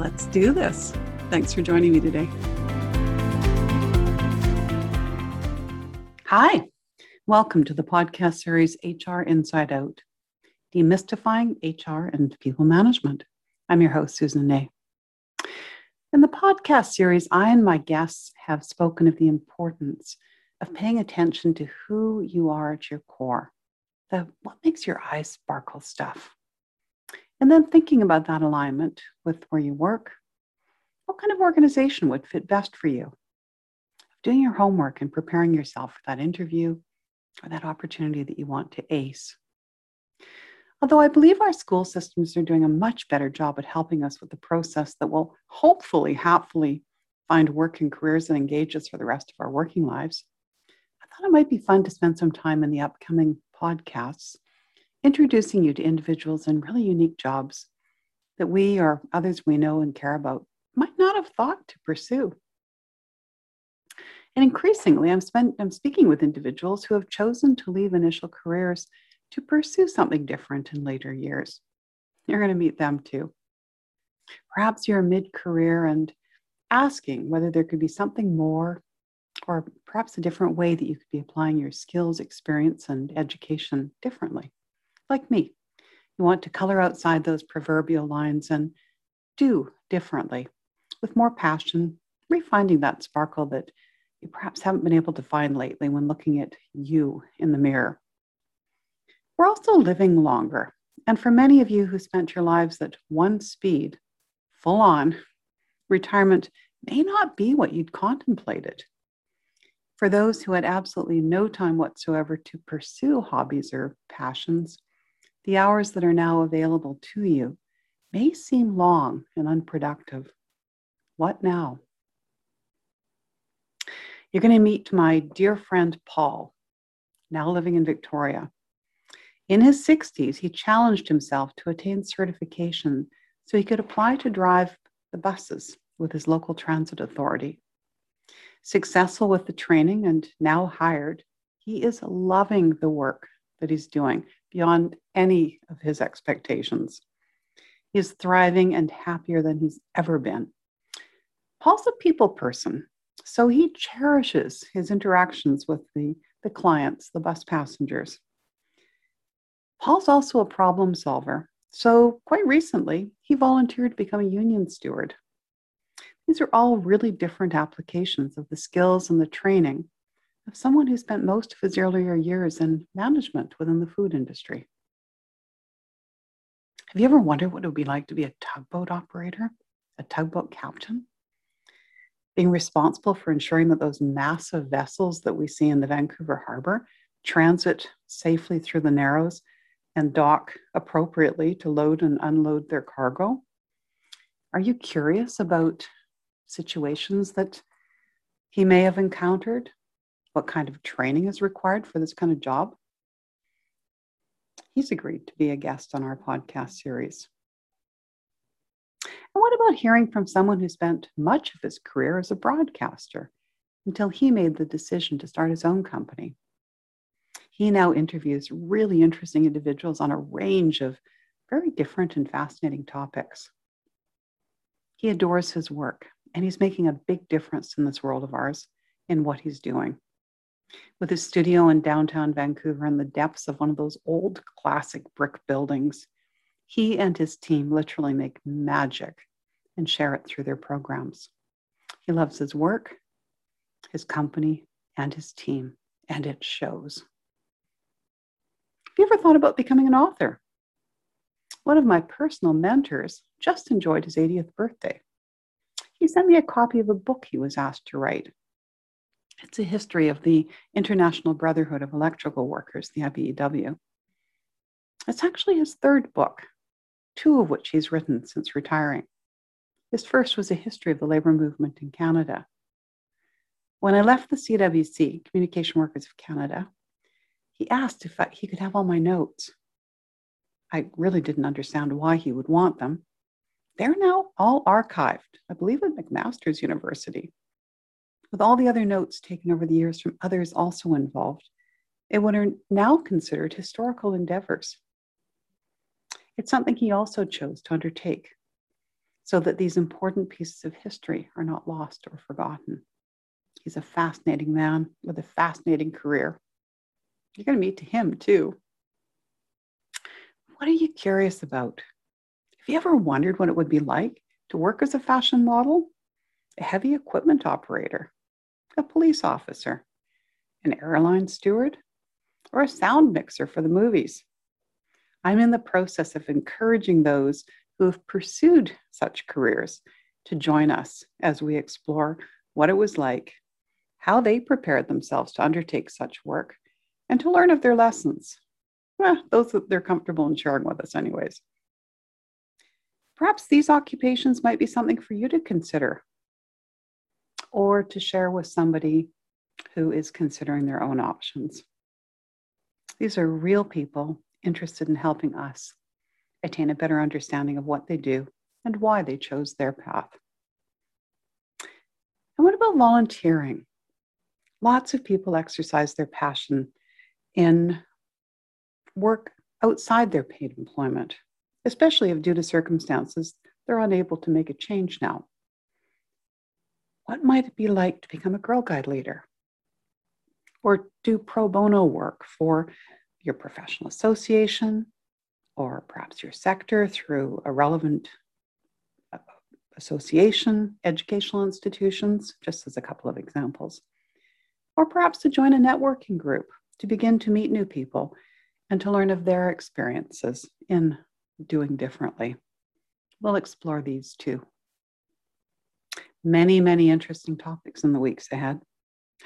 Let's do this. Thanks for joining me today. Hi, welcome to the podcast series HR Inside Out Demystifying HR and People Management. I'm your host, Susan Ney. In the podcast series, I and my guests have spoken of the importance of paying attention to who you are at your core, the what makes your eyes sparkle stuff. And then thinking about that alignment with where you work, what kind of organization would fit best for you? Doing your homework and preparing yourself for that interview or that opportunity that you want to ace. Although I believe our school systems are doing a much better job at helping us with the process that will hopefully, happily find work and careers that engage us for the rest of our working lives, I thought it might be fun to spend some time in the upcoming podcasts introducing you to individuals in really unique jobs that we or others we know and care about might not have thought to pursue. And increasingly, I'm, I'm speaking with individuals who have chosen to leave initial careers to pursue something different in later years. You're going to meet them too. Perhaps you're mid career and asking whether there could be something more or perhaps a different way that you could be applying your skills, experience, and education differently like me. You want to color outside those proverbial lines and do differently with more passion, refinding that sparkle that you perhaps haven't been able to find lately when looking at you in the mirror. We're also living longer. And for many of you who spent your lives at one speed, full on, retirement may not be what you'd contemplated. For those who had absolutely no time whatsoever to pursue hobbies or passions, the hours that are now available to you may seem long and unproductive. What now? You're going to meet my dear friend Paul, now living in Victoria. In his 60s, he challenged himself to attain certification so he could apply to drive the buses with his local transit authority. Successful with the training and now hired, he is loving the work that he's doing beyond any of his expectations. He's thriving and happier than he's ever been. Paul's a people person, so he cherishes his interactions with the, the clients, the bus passengers. Paul's also a problem solver, so quite recently, he volunteered to become a union steward. These are all really different applications of the skills and the training of someone who spent most of his earlier years in management within the food industry. Have you ever wondered what it would be like to be a tugboat operator, a tugboat captain? Being responsible for ensuring that those massive vessels that we see in the Vancouver harbor transit safely through the Narrows and dock appropriately to load and unload their cargo? Are you curious about situations that he may have encountered what kind of training is required for this kind of job. He's agreed to be a guest on our podcast series. And what about hearing from someone who spent much of his career as a broadcaster until he made the decision to start his own company? He now interviews really interesting individuals on a range of very different and fascinating topics. He adores his work, and he's making a big difference in this world of ours in what he's doing with his studio in downtown Vancouver in the depths of one of those old classic brick buildings. He and his team literally make magic and share it through their programs. He loves his work, his company, and his team, and it shows. Have you ever thought about becoming an author? One of my personal mentors just enjoyed his 80th birthday. He sent me a copy of a book he was asked to write. It's a history of the International Brotherhood of Electrical Workers, the IBEW. It's actually his third book, two of which he's written since retiring. His first was a history of the labor movement in Canada. When I left the CWC, Communication Workers of Canada, he asked if I, he could have all my notes. I really didn't understand why he would want them. They're now all archived, I believe at McMaster's University. With all the other notes taken over the years from others also involved, it what are now considered historical endeavors. It's something he also chose to undertake so that these important pieces of history are not lost or forgotten. He's a fascinating man with a fascinating career. You're going to meet him too. What are you curious about? Have you ever wondered what it would be like to work as a fashion model, a heavy equipment operator, a police officer, an airline steward, or a sound mixer for the movies? I'm in the process of encouraging those who have pursued such careers to join us as we explore what it was like, how they prepared themselves to undertake such work, and to learn of their lessons. Well, those that they're comfortable in sharing with us, anyways. Perhaps these occupations might be something for you to consider or to share with somebody who is considering their own options. These are real people interested in helping us attain a better understanding of what they do and why they chose their path. And what about volunteering? Lots of people exercise their passion in work outside their paid employment, especially if due to circumstances they're unable to make a change now. What might it be like to become a Girl Guide leader? Or do pro bono work for your professional association or perhaps your sector through a relevant uh, association, educational institutions, just as a couple of examples. Or perhaps to join a networking group to begin to meet new people and to learn of their experiences in doing differently. We'll explore these too. Many, many interesting topics in the weeks ahead.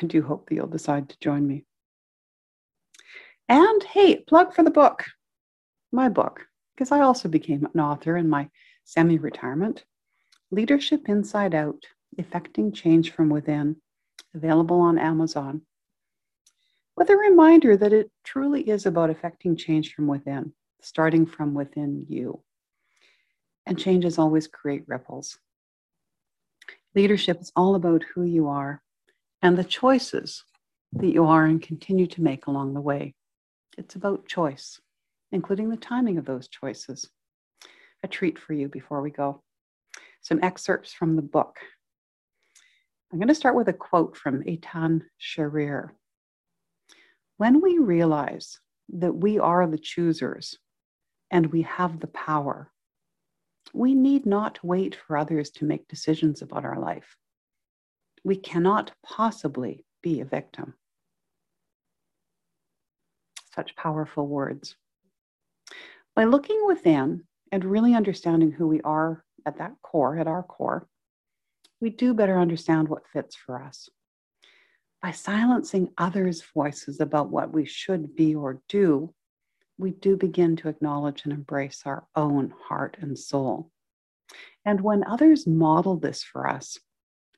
I do hope that you'll decide to join me. And hey, plug for the book, my book, because I also became an author in my semi retirement Leadership Inside Out Effecting Change from Within, available on Amazon. With a reminder that it truly is about affecting change from within, starting from within you. And changes always create ripples. Leadership is all about who you are and the choices that you are and continue to make along the way. It's about choice, including the timing of those choices. A treat for you before we go. Some excerpts from the book. I'm going to start with a quote from Eitan Sharir. When we realize that we are the choosers and we have the power, we need not wait for others to make decisions about our life. We cannot possibly be a victim such powerful words. By looking within and really understanding who we are at that core, at our core, we do better understand what fits for us. By silencing others' voices about what we should be or do, we do begin to acknowledge and embrace our own heart and soul. And when others model this for us,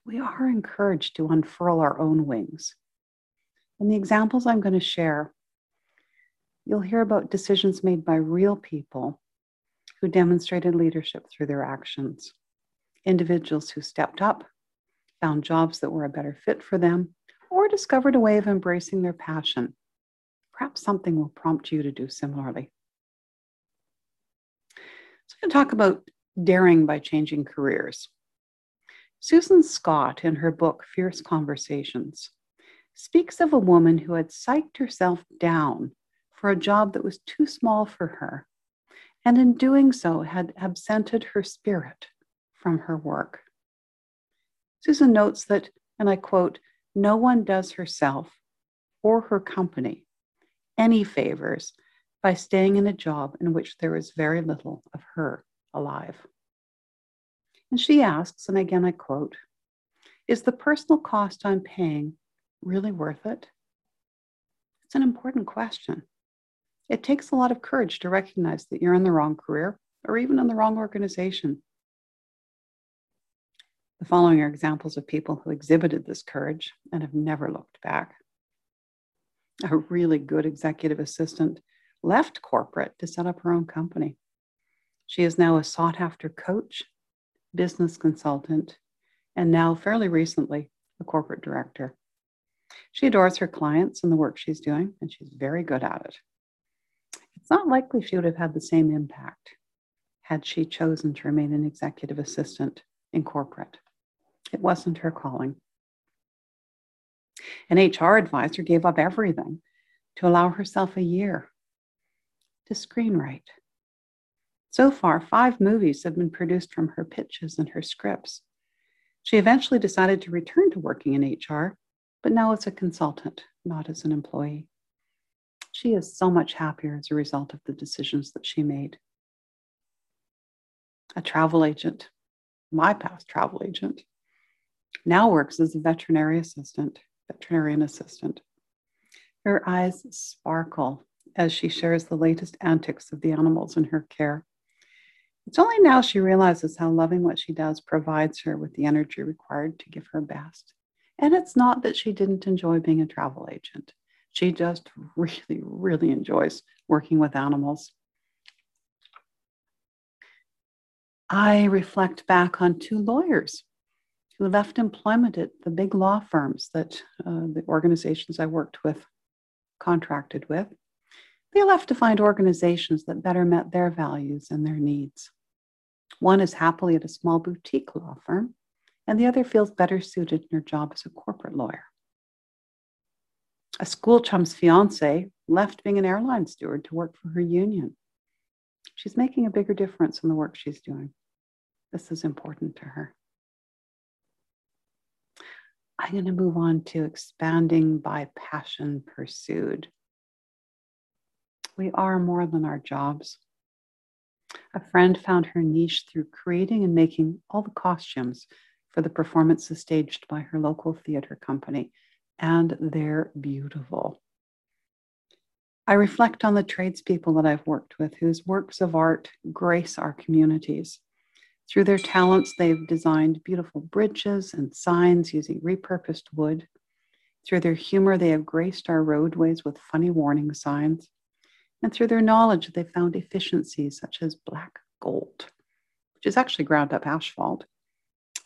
we are encouraged to unfurl our own wings. In the examples I'm going to share you'll hear about decisions made by real people who demonstrated leadership through their actions, individuals who stepped up, found jobs that were a better fit for them, or discovered a way of embracing their passion. Perhaps something will prompt you to do similarly. So, I'm going to talk about daring by changing careers. Susan Scott, in her book Fierce Conversations, speaks of a woman who had psyched herself down for a job that was too small for her, and in doing so had absented her spirit from her work. Susan notes that, and I quote, no one does herself or her company any favors by staying in a job in which there is very little of her alive. And she asks, and again I quote, is the personal cost I'm paying really worth it? It's an important question. It takes a lot of courage to recognize that you're in the wrong career or even in the wrong organization. The following are examples of people who exhibited this courage and have never looked back. A really good executive assistant left corporate to set up her own company. She is now a sought after coach, business consultant, and now, fairly recently, a corporate director. She adores her clients and the work she's doing, and she's very good at it. It's not likely she would have had the same impact had she chosen to remain an executive assistant in corporate. It wasn't her calling. An HR advisor gave up everything to allow herself a year to screenwrite. So far, five movies have been produced from her pitches and her scripts. She eventually decided to return to working in HR, but now as a consultant, not as an employee. She is so much happier as a result of the decisions that she made. A travel agent, my past travel agent, now works as a veterinary assistant, veterinarian assistant. Her eyes sparkle as she shares the latest antics of the animals in her care. It's only now she realizes how loving what she does provides her with the energy required to give her best. And it's not that she didn't enjoy being a travel agent. She just really, really enjoys working with animals. I reflect back on two lawyers who left employment at the big law firms that uh, the organizations I worked with contracted with. They left to find organizations that better met their values and their needs. One is happily at a small boutique law firm, and the other feels better suited in her job as a corporate lawyer. A school chum's fiance left being an airline steward to work for her union. She's making a bigger difference in the work she's doing. This is important to her. I'm going to move on to expanding by passion pursued. We are more than our jobs. A friend found her niche through creating and making all the costumes for the performances staged by her local theater company, and they're beautiful. I reflect on the tradespeople that I've worked with whose works of art grace our communities. Through their talents, they've designed beautiful bridges and signs using repurposed wood. Through their humor, they have graced our roadways with funny warning signs. And through their knowledge, they found efficiencies such as black gold, which is actually ground up asphalt,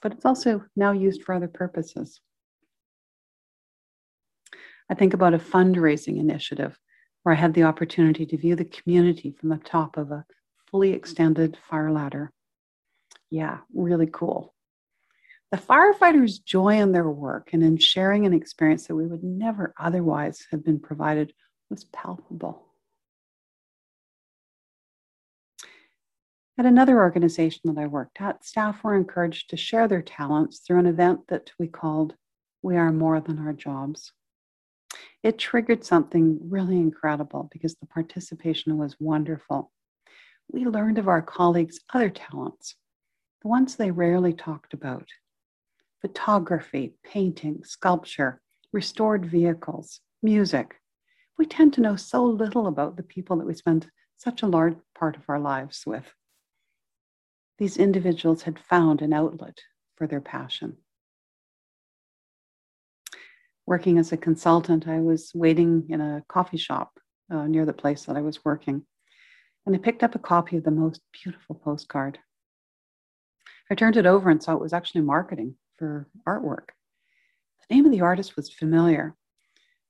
but it's also now used for other purposes. I think about a fundraising initiative where I had the opportunity to view the community from the top of a fully extended fire ladder. Yeah, really cool. The firefighters' joy in their work and in sharing an experience that we would never otherwise have been provided was palpable. At another organization that I worked at, staff were encouraged to share their talents through an event that we called We Are More Than Our Jobs. It triggered something really incredible because the participation was wonderful. We learned of our colleagues' other talents, the ones they rarely talked about photography, painting, sculpture, restored vehicles, music. We tend to know so little about the people that we spend such a large part of our lives with these individuals had found an outlet for their passion. Working as a consultant, I was waiting in a coffee shop uh, near the place that I was working, and I picked up a copy of the most beautiful postcard. I turned it over and saw it was actually marketing for artwork. The name of the artist was familiar.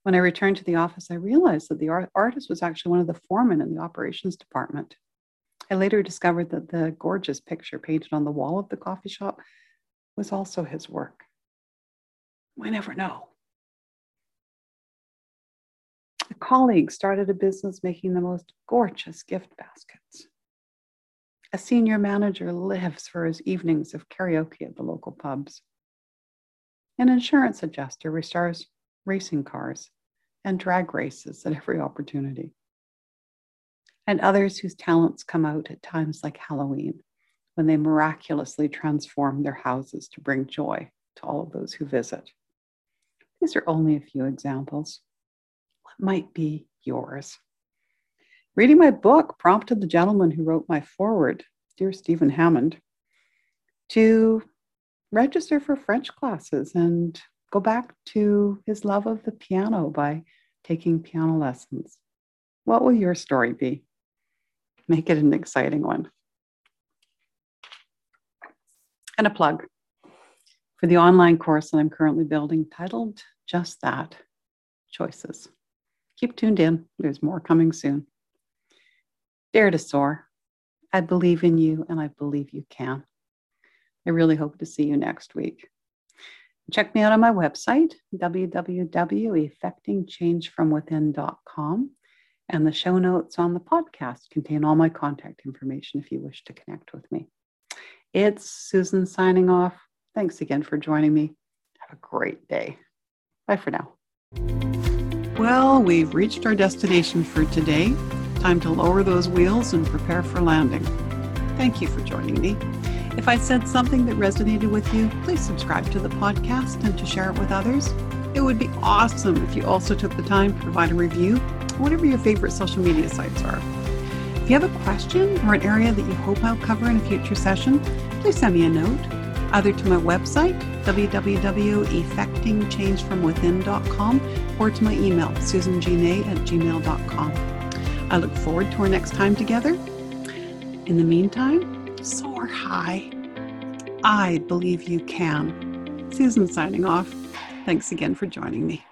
When I returned to the office, I realized that the art- artist was actually one of the foremen in the operations department. I later discovered that the gorgeous picture painted on the wall of the coffee shop was also his work. We never know. A colleague started a business making the most gorgeous gift baskets. A senior manager lives for his evenings of karaoke at the local pubs. An insurance adjuster restores racing cars and drag races at every opportunity. And others whose talents come out at times like Halloween, when they miraculously transform their houses to bring joy to all of those who visit. These are only a few examples. What might be yours? Reading my book prompted the gentleman who wrote my foreword, dear Stephen Hammond, to register for French classes and go back to his love of the piano by taking piano lessons. What will your story be? Make it an exciting one. And a plug for the online course that I'm currently building titled Just That Choices. Keep tuned in, there's more coming soon. Dare to soar. I believe in you and I believe you can. I really hope to see you next week. Check me out on my website, www.effectingchangefromwithin.com. And the show notes on the podcast contain all my contact information if you wish to connect with me. It's Susan signing off. Thanks again for joining me. Have a great day. Bye for now. Well, we've reached our destination for today. Time to lower those wheels and prepare for landing. Thank you for joining me. If I said something that resonated with you, please subscribe to the podcast and to share it with others. It would be awesome if you also took the time to provide a review, whatever your favorite social media sites are. If you have a question or an area that you hope I'll cover in a future session, please send me a note, either to my website, www.effectingchangefromwithin.com, or to my email, susangna at gmail.com. I look forward to our next time together. In the meantime, soar high. I believe you can. Susan signing off. Thanks again for joining me.